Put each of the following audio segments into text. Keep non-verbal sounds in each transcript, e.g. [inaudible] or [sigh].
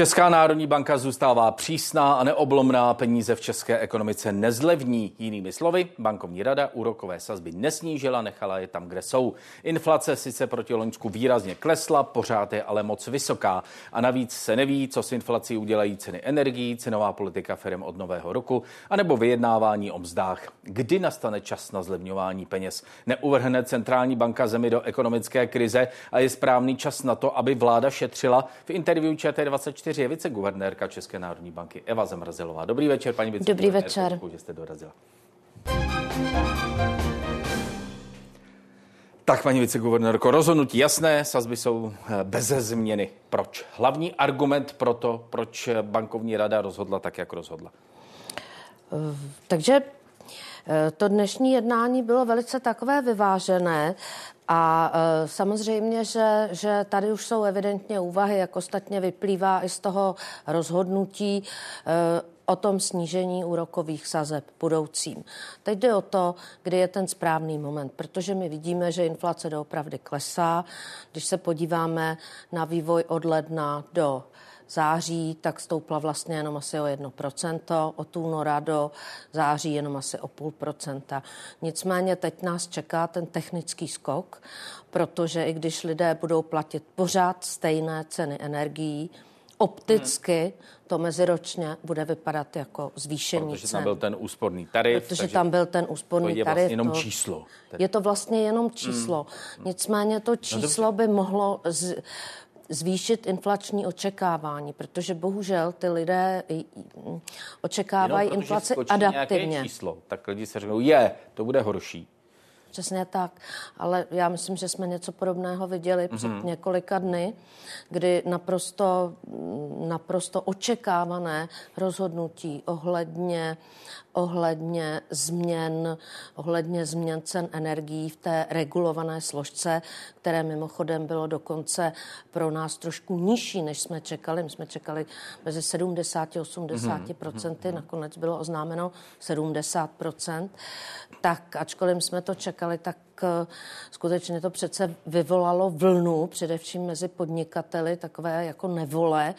Česká národní banka zůstává přísná a neoblomná, peníze v české ekonomice nezlevní. Jinými slovy, bankovní rada úrokové sazby nesnížila, nechala je tam, kde jsou. Inflace sice proti Loňsku výrazně klesla, pořád je ale moc vysoká. A navíc se neví, co s inflací udělají ceny energií, cenová politika firm od nového roku, anebo vyjednávání o mzdách. Kdy nastane čas na zlevňování peněz? Neuvrhne centrální banka zemi do ekonomické krize a je správný čas na to, aby vláda šetřila. V interview ČT24 24 je viceguvernérka České národní banky Eva Zemrzelová. Dobrý večer, paní viceguvernérka. Dobrý večer. Děkuji, že jste dorazila. Tak, paní viceguvernérko, rozhodnutí jasné, sazby jsou eh, bez změny. Proč? Hlavní argument pro to, proč bankovní rada rozhodla tak, jak rozhodla. Eh, takže eh, to dnešní jednání bylo velice takové vyvážené a e, samozřejmě, že, že tady už jsou evidentně úvahy, jak ostatně vyplývá i z toho rozhodnutí e, o tom snížení úrokových sazeb budoucím. Teď jde o to, kdy je ten správný moment, protože my vidíme, že inflace doopravdy klesá. Když se podíváme na vývoj od ledna do září, tak stoupla vlastně jenom asi o 1%, od února do září jenom asi o půl procenta. Nicméně teď nás čeká ten technický skok, protože i když lidé budou platit pořád stejné ceny energií, opticky to meziročně bude vypadat jako zvýšení Protože cen. tam byl ten úsporný tarif. Protože tam byl ten úsporný to je tarif. Vlastně jenom to, číslo. Je to vlastně jenom číslo. Hmm. Nicméně to no číslo no, by mohlo z, zvýšit inflační očekávání, protože bohužel ty lidé očekávají Jenom inflaci adaptivně. číslo, tak lidi se řeknou, je, to bude horší. Přesně tak, ale já myslím, že jsme něco podobného viděli mm-hmm. před mhm. několika dny, kdy naprosto, naprosto očekávané rozhodnutí ohledně ohledně změn, ohledně změn cen energií v té regulované složce, které mimochodem bylo dokonce pro nás trošku nižší, než jsme čekali. My jsme čekali mezi 70 a 80 mm-hmm. procenty, nakonec bylo oznámeno 70% Tak ačkoliv jsme to čekali, tak eh, skutečně to přece vyvolalo vlnu, především mezi podnikateli, takové jako nevole.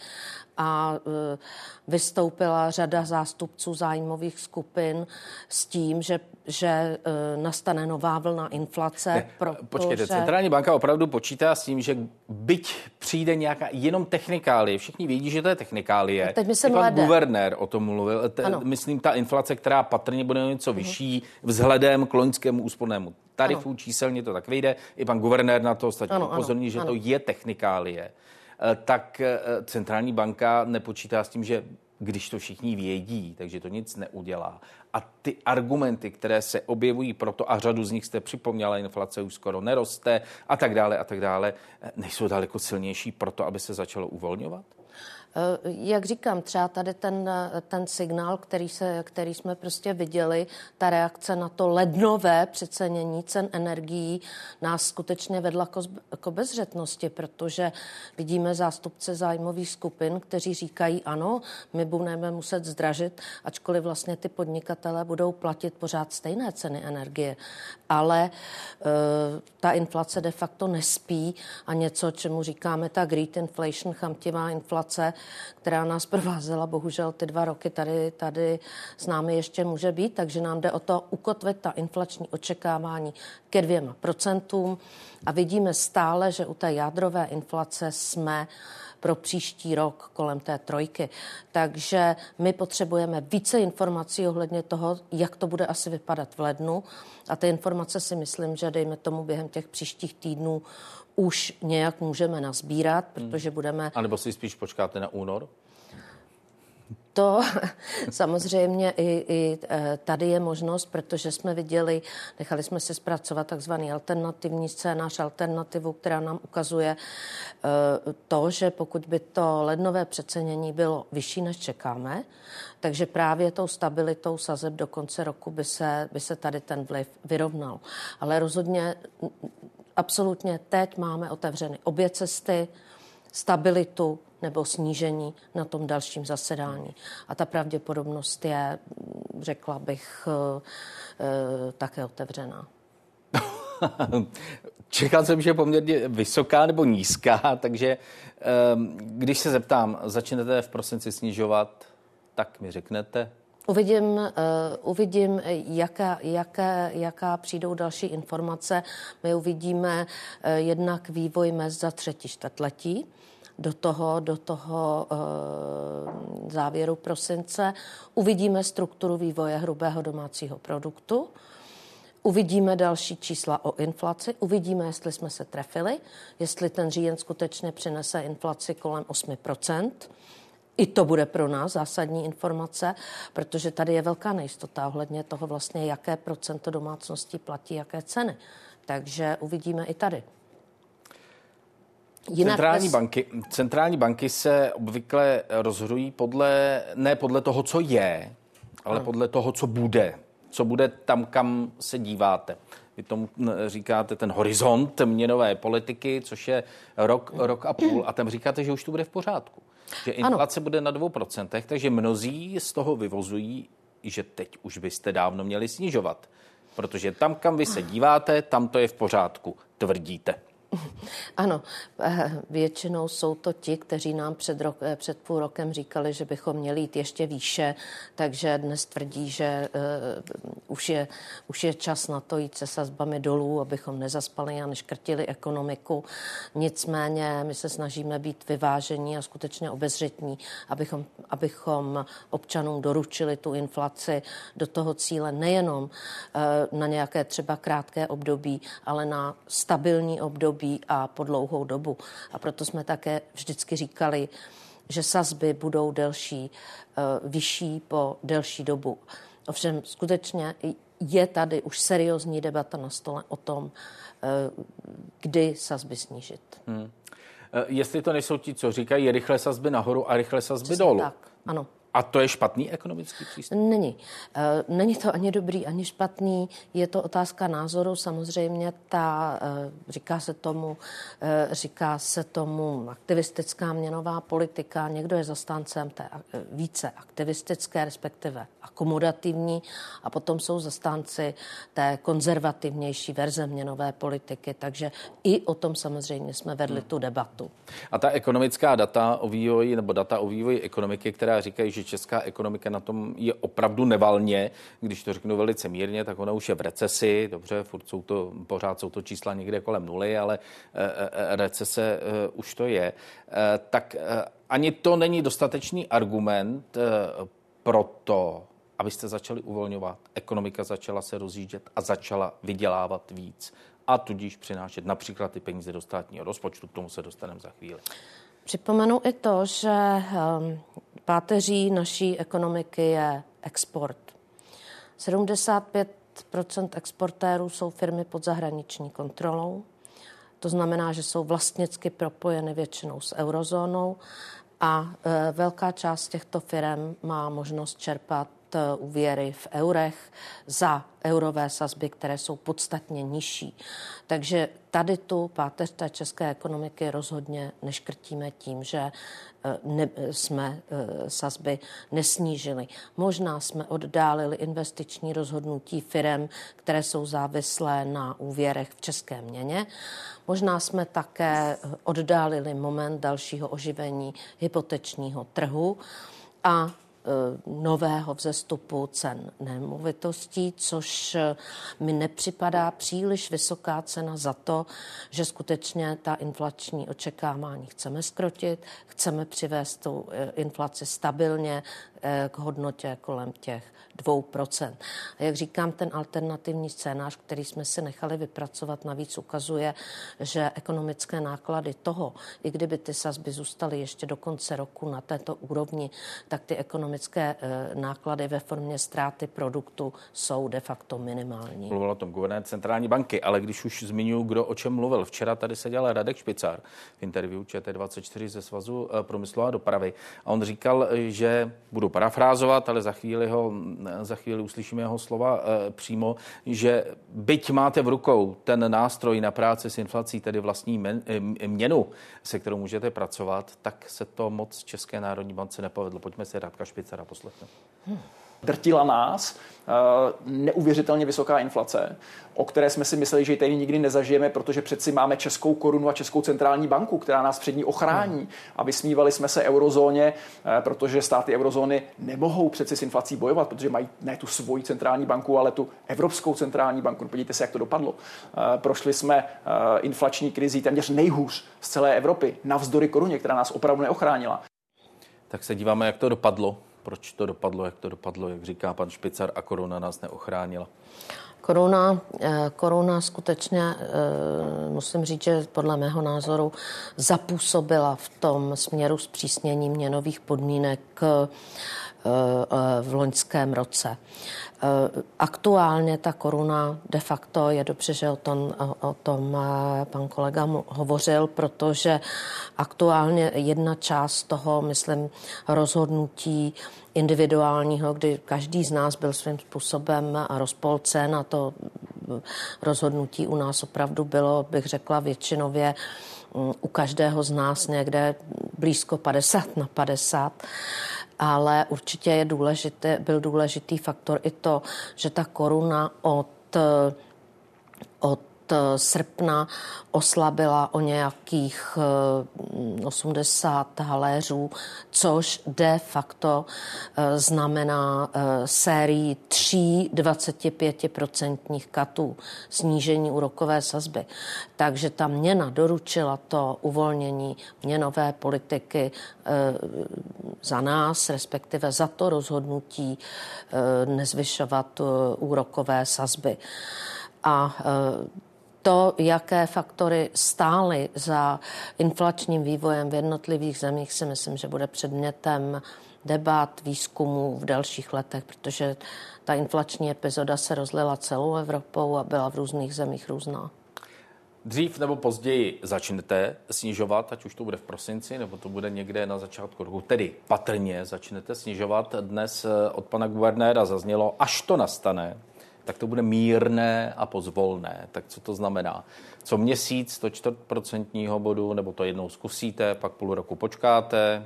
A e, vystoupila řada zástupců zájmových skupin s tím, že, že e, nastane nová vlna inflace. Ne, protože... Počkejte, centrální banka opravdu počítá s tím, že byť přijde nějaká jenom technikálie, všichni vědí, že to je technikálie. Teď myslím pan guvernér o tom mluvil. Te, myslím, ta inflace, která patrně bude něco mhm. vyšší vzhledem k loňskému úspornému tarifu, ano. číselně to tak vyjde. I pan guvernér na to ostatně upozorní, že ano. to je technikálie. Eh, tak eh, centrální banka nepočítá s tím, že když to všichni vědí, takže to nic neudělá. A ty argumenty, které se objevují proto, a řadu z nich jste připomněla, inflace už skoro neroste a tak dále a tak dále, nejsou daleko silnější proto, aby se začalo uvolňovat? Eh, jak říkám, třeba tady ten, ten signál, který, se, který jsme prostě viděli, ta reakce na to lednové přecenění cen energií nás skutečně vedla k obezřetnosti, protože vidíme zástupce zájmových skupin, kteří říkají, ano, my budeme muset zdražit, ačkoliv vlastně ty podnikatele budou platit pořád stejné ceny energie. Ale e, ta inflace de facto nespí a něco, čemu říkáme ta great inflation, chamtivá inflace, která nás [laughs] provázela bohužel ty dva roky tady, tady s námi ještě může být, takže nám jde o to ukotvit ta inflační očekávání ke dvěma procentům. A vidíme stále, že u té jádrové inflace jsme pro příští rok kolem té trojky. Takže my potřebujeme více informací ohledně toho, jak to bude asi vypadat v lednu. A ty informace si myslím, že dejme tomu během těch příštích týdnů už nějak můžeme nazbírat, protože budeme... A nebo si spíš počkáte na únor? To [laughs] samozřejmě i, i e, tady je možnost, protože jsme viděli, nechali jsme si zpracovat takzvaný alternativní scénář, alternativu, která nám ukazuje e, to, že pokud by to lednové přecenění bylo vyšší, než čekáme, takže právě tou stabilitou sazeb do konce roku by se, by se tady ten vliv vyrovnal. Ale rozhodně absolutně teď máme otevřeny obě cesty, stabilitu nebo snížení na tom dalším zasedání. A ta pravděpodobnost je, řekla bych, eh, eh, také otevřená. [laughs] Čekal jsem, že je poměrně vysoká nebo nízká, takže ehm, když se zeptám, začnete v prosinci snižovat, tak mi řeknete, Uvidím, uh, uvidím jaká, jaké, jaká přijdou další informace. My uvidíme uh, jednak vývoj mez za třetí čtvrtletí do toho, do toho uh, závěru prosince. Uvidíme strukturu vývoje hrubého domácího produktu. Uvidíme další čísla o inflaci, uvidíme, jestli jsme se trefili, jestli ten říjen skutečně přinese inflaci kolem 8% i to bude pro nás zásadní informace, protože tady je velká nejistota ohledně toho vlastně, jaké procento domácností platí jaké ceny. Takže uvidíme i tady. Jinak centrální, bez... banky, centrální banky se obvykle rozhodují podle, ne podle toho, co je, ale ano. podle toho, co bude. Co bude tam, kam se díváte. Vy tomu říkáte ten horizont měnové politiky, což je rok, rok a půl, a tam říkáte, že už to bude v pořádku. Že inflace ano. bude na 2%, takže mnozí z toho vyvozují, že teď už byste dávno měli snižovat. Protože tam, kam vy se díváte, tam to je v pořádku, tvrdíte. [laughs] Ano, eh, většinou jsou to ti, kteří nám před, rok, eh, před půl rokem říkali, že bychom měli jít ještě výše, takže dnes tvrdí, že uh, už, je, už je čas na to jít se sazbami dolů, abychom nezaspali a neškrtili ekonomiku. Nicméně my se snažíme být vyvážení a skutečně obezřetní, abychom, abychom občanům doručili tu inflaci do toho cíle nejenom uh, na nějaké třeba krátké období, ale na stabilní období období a po dlouhou dobu. A proto jsme také vždycky říkali, že sazby budou delší, eh, vyšší po delší dobu. Ovšem skutečně je tady už seriózní debata na stole o tom, eh, kdy sazby snížit. Hmm. Eh, jestli to nejsou ti, co říkají, rychle sazby nahoru a rychle sazby Přesně dolů. Tak, ano. A to je špatný ekonomický přístup? Není. Eh, není to ani dobrý, ani špatný. Je to otázka názoru. Samozřejmě ta, eh, říká se tomu, eh, říká se tomu aktivistická měnová politika. Někdo je zastáncem té více aktivistické, respektive akomodativní a potom jsou zastánci té konzervativnější verze měnové politiky. Takže i o tom samozřejmě jsme vedli hmm. tu debatu. A ta ekonomická data o vývoji nebo data o vývoji ekonomiky, která říkají, že že česká ekonomika na tom je opravdu nevalně. Když to řeknu velice mírně, tak ona už je v recesi. Dobře, furt jsou to, pořád jsou to čísla někde kolem nuly, ale eh, eh, recese eh, už to je. Tak ani to není dostatečný argument pro to, abyste začali uvolňovat. Ekonomika začala se rozjíždět a začala vydělávat víc a tudíž přinášet například ty peníze do státního rozpočtu. K tomu se dostaneme za chvíli. Připomenu i to, že um, páteří naší ekonomiky je export. 75% exportérů jsou firmy pod zahraniční kontrolou. To znamená, že jsou vlastnicky propojeny většinou s eurozónou a e, velká část těchto firm má možnost čerpat úvěry v eurech za eurové sazby, které jsou podstatně nižší. Takže tady tu páteř té české ekonomiky rozhodně neškrtíme tím, že eh, ne, jsme eh, sazby nesnížili. Možná jsme oddálili investiční rozhodnutí firem, které jsou závislé na úvěrech v české měně. Možná jsme také eh, oddálili moment dalšího oživení hypotečního trhu a Eh, nového vzestupu cen nemovitostí, což eh, mi nepřipadá příliš vysoká cena za to, že skutečně ta inflační očekávání chceme skrotit, chceme přivést tu eh, inflaci stabilně k hodnotě kolem těch 2%. A jak říkám, ten alternativní scénář, který jsme si nechali vypracovat, navíc ukazuje, že ekonomické náklady toho, i kdyby ty sazby zůstaly ještě do konce roku na této úrovni, tak ty ekonomické eh, náklady ve formě ztráty produktu jsou de facto minimální. Mluvil o tom guvernér centrální banky, ale když už zmiňuji, kdo o čem mluvil. Včera tady seděl Radek Špicár v interview ČT24 ze Svazu eh, průmyslu a dopravy a on říkal, že budu parafrázovat, ale za chvíli ho za chvíli uslyšíme jeho slova eh, přímo, že byť máte v rukou ten nástroj na práci s inflací, tedy vlastní eh, měnu, se kterou můžete pracovat, tak se to moc České národní bance nepovedlo. Pojďme si Radka Špicera poslechnout. Hmm. Drtila nás Eh, neuvěřitelně vysoká inflace, o které jsme si mysleli, že ji tady nikdy nezažijeme, protože přeci máme českou korunu a českou centrální banku, která nás před ní ochrání. Hmm. A vysmívali jsme se eurozóně, eh, protože státy eurozóny nemohou přeci s inflací bojovat, protože mají ne tu svoji centrální banku, ale tu Evropskou centrální banku. Podívejte se, jak to dopadlo. Eh, prošli jsme inflační krizi téměř nejhůř z celé Evropy, navzdory koruně, která nás opravdu neochránila. Tak se díváme, jak to dopadlo proč to dopadlo, jak to dopadlo, jak říká pan Špicar, a korona nás neochránila. Korona, eh, korona skutečně, eh, musím říct, že podle mého názoru zapůsobila v tom směru zpřísnění měnových podmínek eh, v loňském roce. Aktuálně ta koruna de facto je dobře, že o tom, o tom pan kolega hovořil, protože aktuálně jedna část toho, myslím, rozhodnutí individuálního, kdy každý z nás byl svým způsobem rozpolcen a to rozhodnutí u nás opravdu bylo, bych řekla, většinově mm, u každého z nás někde blízko 50 na 50 ale určitě je důležité, byl důležitý faktor i to, že ta koruna od, od srpna oslabila o nějakých 80 eh, haléřů, což de facto eh, znamená sérii tří 25% katů snížení úrokové sazby. Takže ta měna doručila to uvolnění měnové politiky za nás, respektive za to rozhodnutí nezvyšovat úrokové sazby. A to, jaké faktory stály za inflačním vývojem v jednotlivých zemích, si myslím, že bude předmětem debat, výzkumu v dalších letech, protože ta inflační epizoda se rozlila celou Evropou a byla v různých zemích různá. Dřív nebo později začnete snižovat, ať už to bude v prosinci, nebo to bude někde na začátku roku, tedy patrně začnete snižovat. Dnes eh, od pana guvernéra zaznělo, až to nastane, tak to bude mírné a pozvolné. Tak co to znamená? Co měsíc to čtvrtprocentního bodu, nebo to jednou zkusíte, pak půl roku počkáte,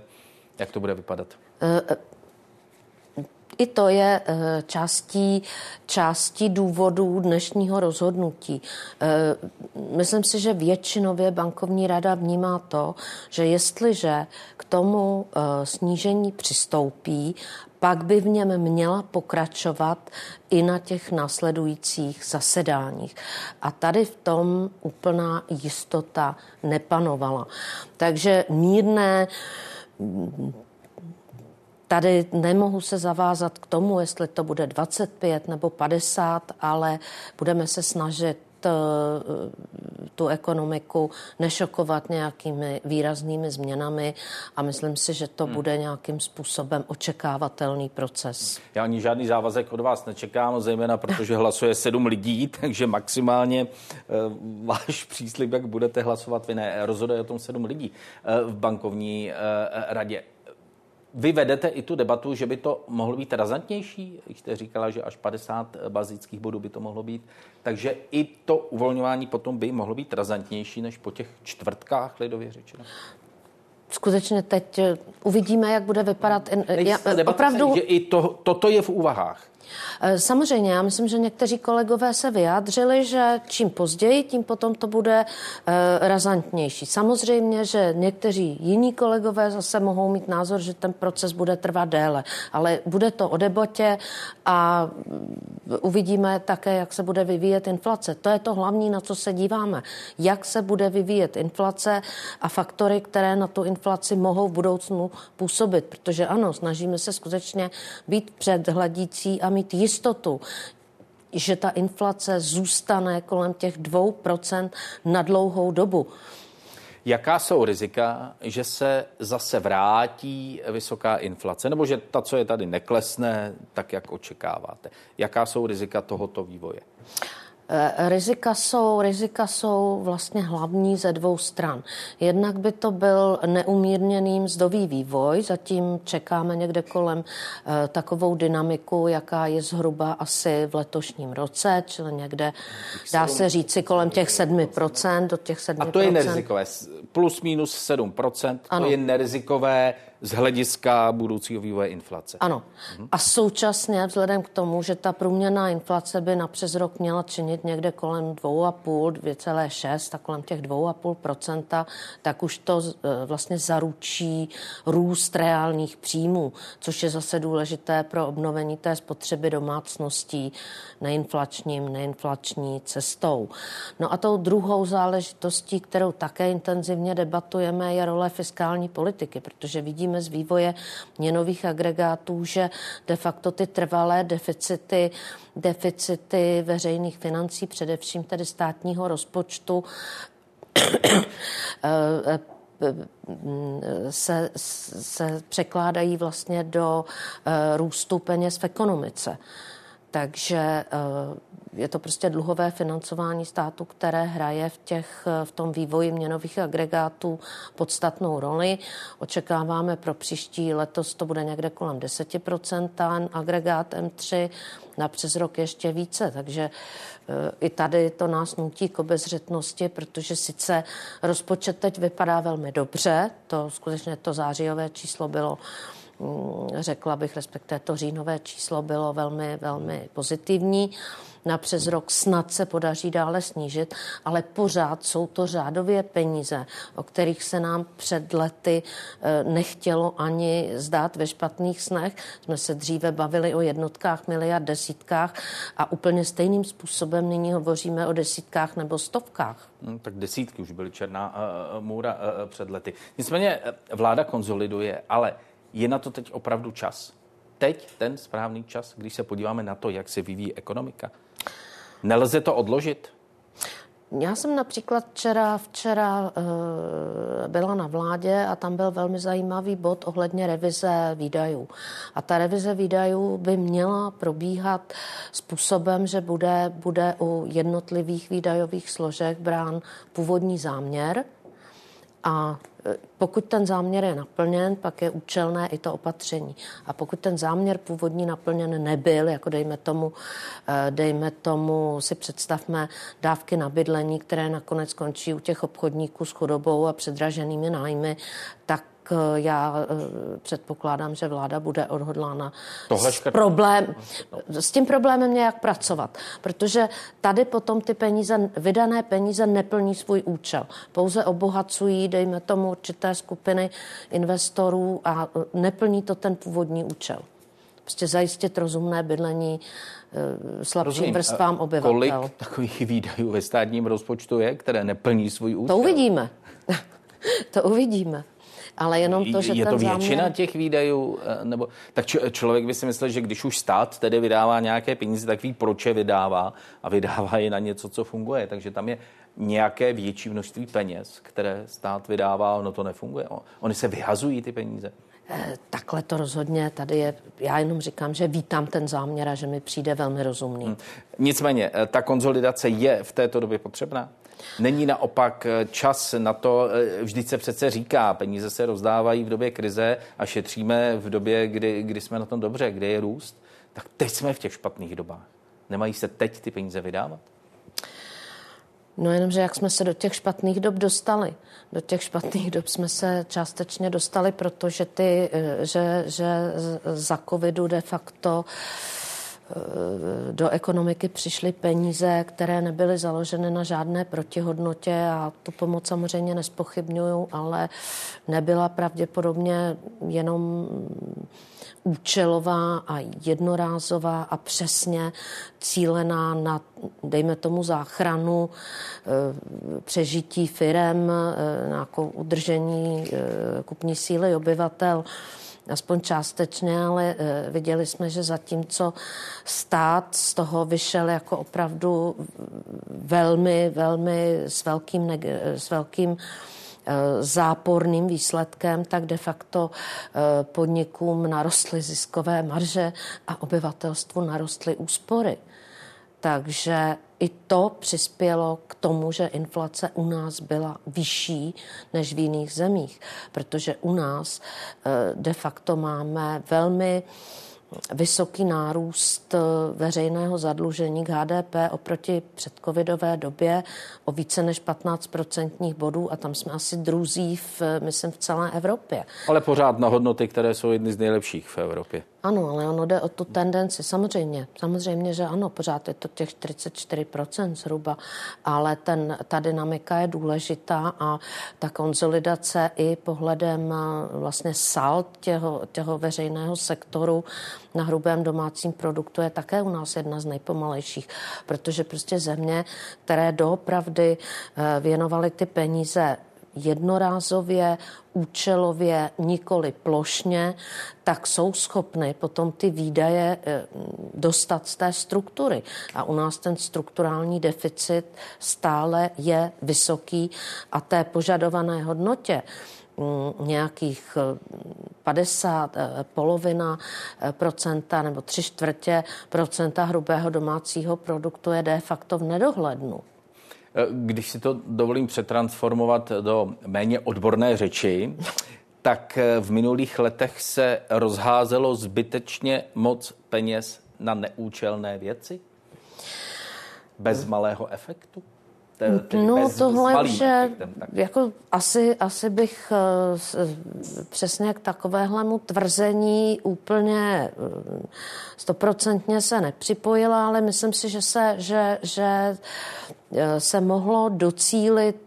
jak to bude vypadat? Uh, i to je eh, částí, částí důvodů dnešního rozhodnutí. Eh, myslím si, že většinově bankovní rada vnímá to, že jestliže k tomu eh, snížení přistoupí, pak by v něm měla pokračovat i na těch následujících zasedáních. A tady v tom úplná jistota nepanovala. Takže mírné Tady nemohu se zavázat k tomu, jestli to bude 25 nebo 50, ale budeme se snažit tu ekonomiku nešokovat nějakými výraznými změnami a myslím si, že to hmm. bude nějakým způsobem očekávatelný proces. Já ani žádný závazek od vás nečekám, zejména protože [laughs] hlasuje sedm lidí, takže maximálně eh, váš příslib, jak budete hlasovat, vy ne, rozhoduje o tom sedm lidí eh, v bankovní radě. Vy vedete i tu debatu, že by to mohlo být razantnější. Jste říkala, že až 50 bazických bodů by to mohlo být. Takže i to uvolňování potom by mohlo být razantnější než po těch čtvrtkách, lidově řečeno. Skutečně teď eh, uvidíme, jak bude vypadat. Já, opravdu... Že i to, toto je v úvahách. Eh, samozřejmě, já myslím, že někteří kolegové se vyjádřili, že čím později, tím potom to bude uh, razantnější. Samozřejmě, že někteří jiní kolegové zase mohou mít názor, že ten proces bude trvat déle, ale bude to o debatě a uvidíme také, jak se bude vyvíjet inflace. To je to hlavní, na co se díváme. Jak se bude vyvíjet inflace a faktory, které na tu inflaci mohou v budoucnu působit. Protože ano, snažíme se skutečně být předhledící a mít jistotu, že ta inflace zůstane kolem těch 2% na dlouhou dobu. Jaká jsou rizika, že se zase vrátí vysoká inflace, nebo že ta, co je tady, neklesne tak, jak očekáváte? Jaká jsou rizika tohoto vývoje? Eh, rizika jsou, rizika jsou vlastně hlavní ze dvou stran. Jednak by to byl neumírněný mzdový vývoj, zatím čekáme někde kolem e, takovou dynamiku, jaká je zhruba asi v letošním roce, čili někde, dá se říci, kolem těch 7%, do těch 7%. A to je nerizikové, plus minus 7%, ano. to je nerizikové z hlediska budoucího vývoje inflace. Ano. Mhm. A současně vzhledem k tomu, že ta průměrná inflace by na přes rok měla činit někde kolem 2,5, 2,6, tak kolem těch 2,5%, tak už to e, vlastně zaručí růst reálných příjmů, což je zase důležité pro obnovení té spotřeby domácností neinflačním, neinflační cestou. No a tou druhou záležitostí, kterou také intenzivně debatujeme, je role fiskální politiky, protože vidíme z vývoje měnových agregátů, že de facto ty trvalé deficity, deficity veřejných financí, především tedy státního rozpočtu, se, se překládají vlastně do eh, růstu peněz v ekonomice. Takže eh, je to prostě dluhové financování státu, které hraje v, těch, v tom vývoji měnových agregátů podstatnou roli. Očekáváme pro příští letos to bude někde kolem 10%, ten agregát M3 na přes rok ještě více, takže eh, i tady to nás nutí k obezřetnosti, protože sice rozpočet teď vypadá velmi dobře, to skutečně to zářijové číslo bylo řekla bych, respektive to říjnové číslo bylo velmi, velmi pozitivní. Na přes rok snad se podaří dále snížit, ale pořád jsou to řádově peníze, o kterých se nám před lety eh, nechtělo ani zdát ve špatných snech. Jsme se dříve bavili o jednotkách miliard, desítkách a úplně stejným způsobem nyní hovoříme o desítkách nebo stovkách. Hmm, tak desítky už byly černá uh, můra uh, před lety. Nicméně vláda konzoliduje, ale je na to teď opravdu čas? Teď ten správný čas, když se podíváme na to, jak se vyvíjí ekonomika? Nelze to odložit? Já jsem například včera, včera e, byla na vládě a tam byl velmi zajímavý bod ohledně revize výdajů. A ta revize výdajů by měla probíhat způsobem, že bude, bude u jednotlivých výdajových složek brán původní záměr a pokud ten záměr je naplněn, pak je účelné i to opatření. A pokud ten záměr původní naplněn nebyl, jako dejme tomu, eh, dejme tomu, si představme dávky na bydlení, které nakonec končí u těch obchodníků s chudobou a předraženými nájmy, tak Eh, já eh, předpokládám, že vláda bude odhodlána Tohle s, problém, s tím problémem nějak pracovat, protože tady potom ty peníze, vydané peníze neplní svůj účel. Pouze obohacují, dejme tomu, určité skupiny investorů a eh, neplní to ten původní účel. Prostě zajistit rozumné bydlení slabším Rozumím. vrstvám obyvatel. Kolik takových výdajů ve státním rozpočtu je, které neplní svůj účel? [laughs] To uvidíme. to uvidíme ale jenom to, že Je to většina záměr... těch výdajů? Eh, nebo, tak č- člověk by si myslel, že když už stát tedy vydává nějaké peníze, tak ví, proč je vydává a vydává je na něco, co funguje. Takže tam je nějaké větší množství peněz, které stát vydává, ono to nefunguje. Oni se vyhazují ty peníze. Eh, takhle to rozhodně tady je. Já jenom říkám, že vítám ten záměr a že mi přijde velmi rozumný. Hmm. Nicméně, eh, ta konzolidace je v této době potřebná? Není naopak eh, čas na to, eh, vždyť se přece říká, peníze se rozdávají v době krize a šetříme v době, kdy, kdy jsme na tom dobře, kde je růst. Tak teď jsme v těch špatných dobách. Nemají se teď ty peníze vydávat? No jenom, že jak jsme se do těch špatných dob dostali. Do těch špatných dob jsme se částečně dostali, protože ty, eh, že, že za covidu de facto do ekonomiky přišly peníze, které nebyly založeny na žádné protihodnotě a tu pomoc samozřejmě nespochybnuju, ale nebyla pravděpodobně jenom účelová a jednorázová a přesně cílená na, dejme tomu, záchranu, eh, přežití firem, eh, nějakou udržení eh, kupní síly obyvatel aspoň částečně, ale eh, viděli jsme, že zatímco stát z toho vyšel jako opravdu velmi, velmi s velkým, s velkým eh, záporným výsledkem, tak de facto eh, podnikům narostly ziskové marže a obyvatelstvu narostly úspory. Takže i to přispělo k tomu, že inflace u nás byla vyšší než v jiných zemích, protože u nás eh, de facto máme velmi vysoký nárůst eh, veřejného zadlužení k HDP oproti předcovidové době o více než 15 procentních bodů a tam jsme asi druzí, v, myslím, v celé Evropě. Ale pořád na hodnoty, které jsou jedny z nejlepších v Evropě. Ano, ale ono jde o tu tendenci. Samozřejmě, samozřejmě, že ano, pořád je to těch 44% zhruba, ale ten, ta dynamika je důležitá a ta konsolidace i pohledem vlastně salt těho, těho veřejného sektoru na hrubém domácím produktu je také u nás jedna z nejpomalejších, protože prostě země, které doopravdy eh, věnovaly ty peníze jednorázově, účelově, nikoli plošně, tak jsou schopny potom ty výdaje eh, dostat z té struktury. A u nás ten strukturální deficit stále je vysoký a té požadované hodnotě mm, nějakých 50, eh, polovina eh, procenta nebo tři čtvrtě procenta hrubého domácího produktu je de facto v nedohlednu. Když si to dovolím přetransformovat do méně odborné řeči, tak v minulých letech se rozházelo zbytečně moc peněz na neúčelné věci? Bez malého efektu? No tohle už je, jako asi, asi bych uh, přesně k takovéhlemu tvrzení úplně uh, stoprocentně se nepřipojila, ale myslím si, že se, že, že uh, se mohlo docílit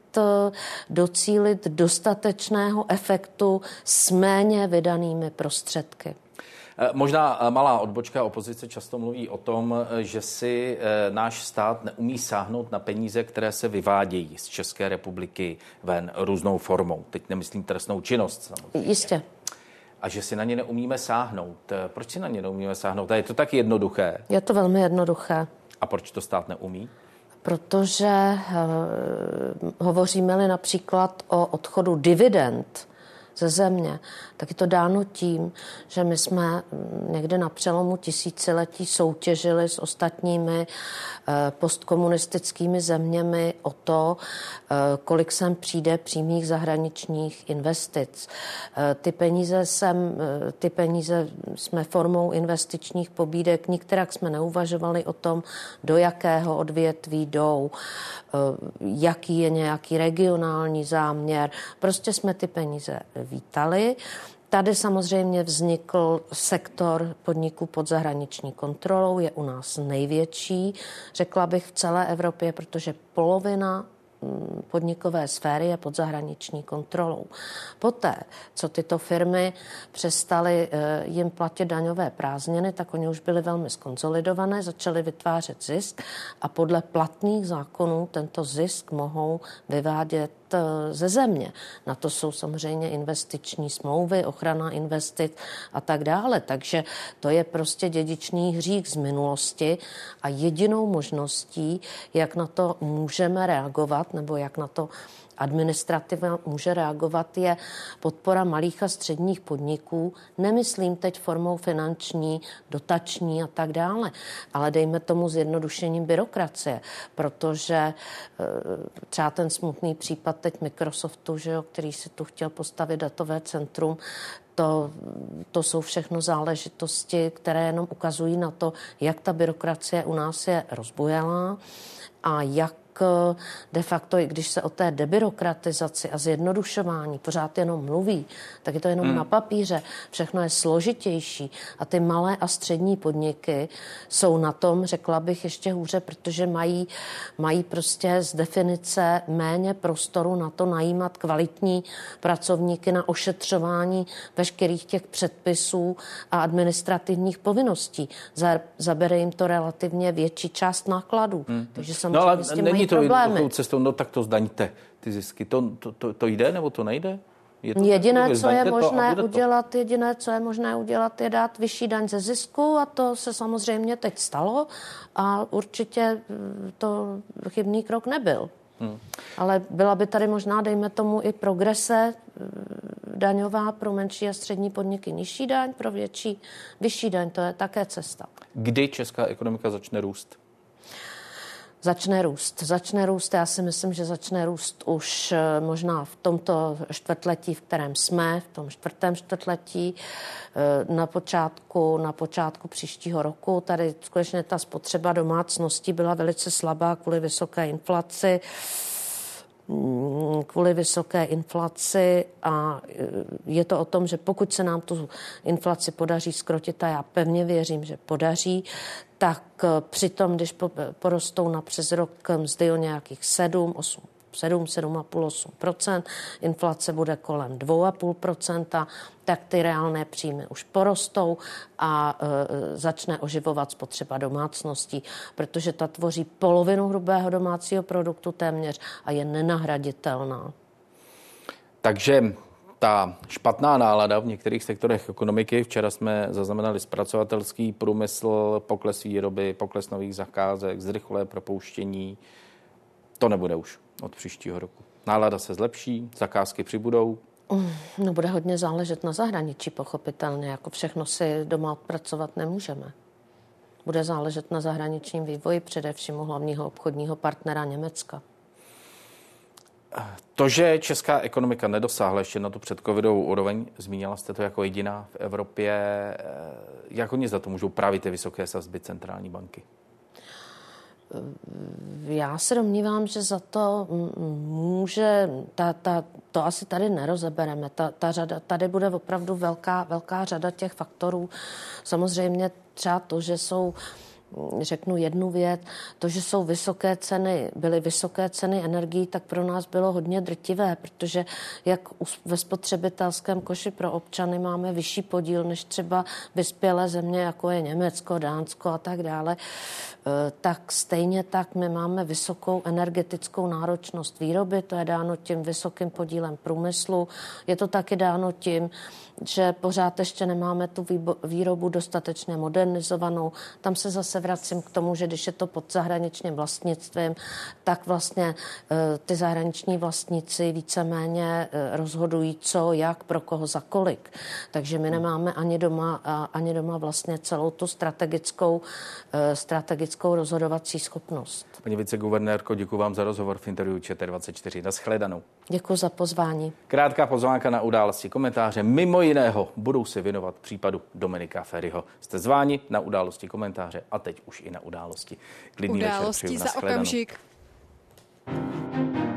docílit dostatečného efektu s méně vydanými prostředky. Eh, možná eh, malá odbočka opozice často mluví o tom, eh, že si náš stát neumí sáhnout na peníze, které se vyvádějí z České republiky ven různou formou. Teď nemyslím trestnou činnost samozřejmě. Jistě. A že si na ně neumíme sáhnout. Proč si na ně neumíme sáhnout? A je to tak jednoduché? Je to velmi jednoduché. A proč to stát neumí? Protože uh, hovoříme-li například o odchodu dividend ze země, tak je to dáno tím, že my jsme mm, někde na přelomu tisíciletí soutěžili s ostatními eh, postkomunistickými zeměmi o to, eh, kolik sem přijde přímých zahraničních investic. Eh, ty peníze, sem, ty peníze jsme formou investičních pobídek, nikterak jsme neuvažovali o tom, do jakého odvětví jdou, jaký je nějaký regionální záměr. Prostě jsme ty peníze vítali. Tady samozřejmě vznikl sektor podniků pod zahraniční kontrolou, je u nás největší, řekla bych v celé Evropě, protože polovina podnikové sféry je pod zahraniční kontrolou. Poté, co tyto firmy přestaly eh, jim platit daňové prázdniny, tak oni už byly velmi skonsolidované, začaly vytvářet zisk a podle platných zákonů tento zisk mohou vyvádět eh, ze země. Na to jsou samozřejmě investiční smlouvy, ochrana investic a tak dále. Takže to je prostě dědičný hřích z minulosti a jedinou možností, jak na to můžeme reagovat, reagovat nebo jak na to administrativa může reagovat, je podpora malých a středních podniků. Nemyslím teď formou finanční, dotační a tak dále, ale dejme tomu zjednodušením byrokracie, protože e, třeba ten smutný případ teď Microsoftu, že jo, který si tu chtěl postavit datové centrum, to, to jsou všechno záležitosti, které jenom ukazují na to, jak ta byrokracie u nás je rozbojelá a jak Eh, de facto, i když se o té debirokratizaci a zjednodušování pořád jenom mluví, tak je to jenom hmm. na papíře. Všechno je složitější a ty malé a střední podniky jsou na tom, řekla bych, ještě hůře, protože mají, mají prostě z definice méně prostoru na to najímat kvalitní pracovníky na ošetřování veškerých těch předpisů a administrativních povinností. Zabere jim to relativně větší část nákladů. Hmm. Takže samozřejmě no, ale s tím mají to problémy. cestou, no tak to zdaňte ty zisky. To, to, to, to jde nebo to nejde? Je to jediné, co je možné udělat, to. jediné, co je možné udělat, je dát vyšší daň ze zisku a to se samozřejmě teď stalo a určitě mm, to chybný krok nebyl. Hmm. Ale byla by tady možná, dejme tomu, i progrese mm, daňová pro menší a střední podniky nižší daň, pro větší vyšší daň. To je také cesta. Kdy česká ekonomika začne růst? Začne růst. Začne růst. Já si myslím, že začne růst už eh, možná v tomto čtvrtletí, v kterém jsme, v tom čtvrtém čtvrtletí, eh, na počátku, na počátku příštího roku. Tady skutečně ta spotřeba domácností byla velice slabá kvůli vysoké inflaci kvůli vysoké inflaci a eh, je to o tom, že pokud se nám tu inflaci podaří skrotit, a já pevně věřím, že podaří, tak eh, přitom, když porostou na přes rok mzdy o nějakých 7, 8 7, 7,5, 8% inflace bude kolem 2,5% tak ty reálné příjmy už porostou a e, začne oživovat spotřeba domácností, protože ta tvoří polovinu hrubého domácího produktu téměř a je nenahraditelná. Takže ta špatná nálada v některých sektorech ekonomiky. Včera jsme zaznamenali zpracovatelský průmysl, pokles výroby, pokles nových zakázek, zrychlé propouštění. To nebude už od příštího roku. Nálada se zlepší, zakázky přibudou. Mm, no bude hodně záležet na zahraničí, pochopitelně. Jako všechno si doma odpracovat nemůžeme. Bude záležet na zahraničním vývoji, především u hlavního obchodního partnera Německa. To, že česká ekonomika nedosáhla ještě na tu předcovidovou úroveň, zmínila jste to jako jediná v Evropě. Eh, jak oni za to můžou právě ty vysoké sazby centrální banky? Já se domnívám, že za to může, ta, ta, to asi tady nerozebereme. Ta, ta řada, tady bude opravdu velká, velká řada těch faktorů. Samozřejmě třeba to, že jsou uh, řeknu jednu věc, to, že jsou vysoké ceny, byly vysoké ceny energií, tak pro nás bylo hodně drtivé, protože jak ve spotřebitelském koši pro občany máme vyšší podíl než třeba vyspělé země, jako je Německo, Dánsko a tak dále, eh, tak stejně tak my máme vysokou energetickou náročnost výroby, to je dáno tím vysokým podílem průmyslu, je to taky dáno tím, že pořád ještě nemáme tu výrobu dostatečně modernizovanou. Tam se zase vracím k tomu, že když je to pod zahraničním vlastnictvím, tak vlastně eh, ty zahraniční vlastníci víceméně eh, rozhodují, co, jak, pro koho, za kolik. Takže my nemáme ani doma, ani doma vlastně celou tu strategickou, eh, strategickou rozhodovací schopnost. Paní viceguvernérko, děkuji vám za rozhovor v interview ČT24. Naschledanou. Děkuji za pozvání. Krátká pozvánka na události komentáře. Mimo jiného budou se věnovat případu Dominika Ferryho. Jste zváni na události komentáře a teď už i na události. Klidný události večer, za okamžik. thank you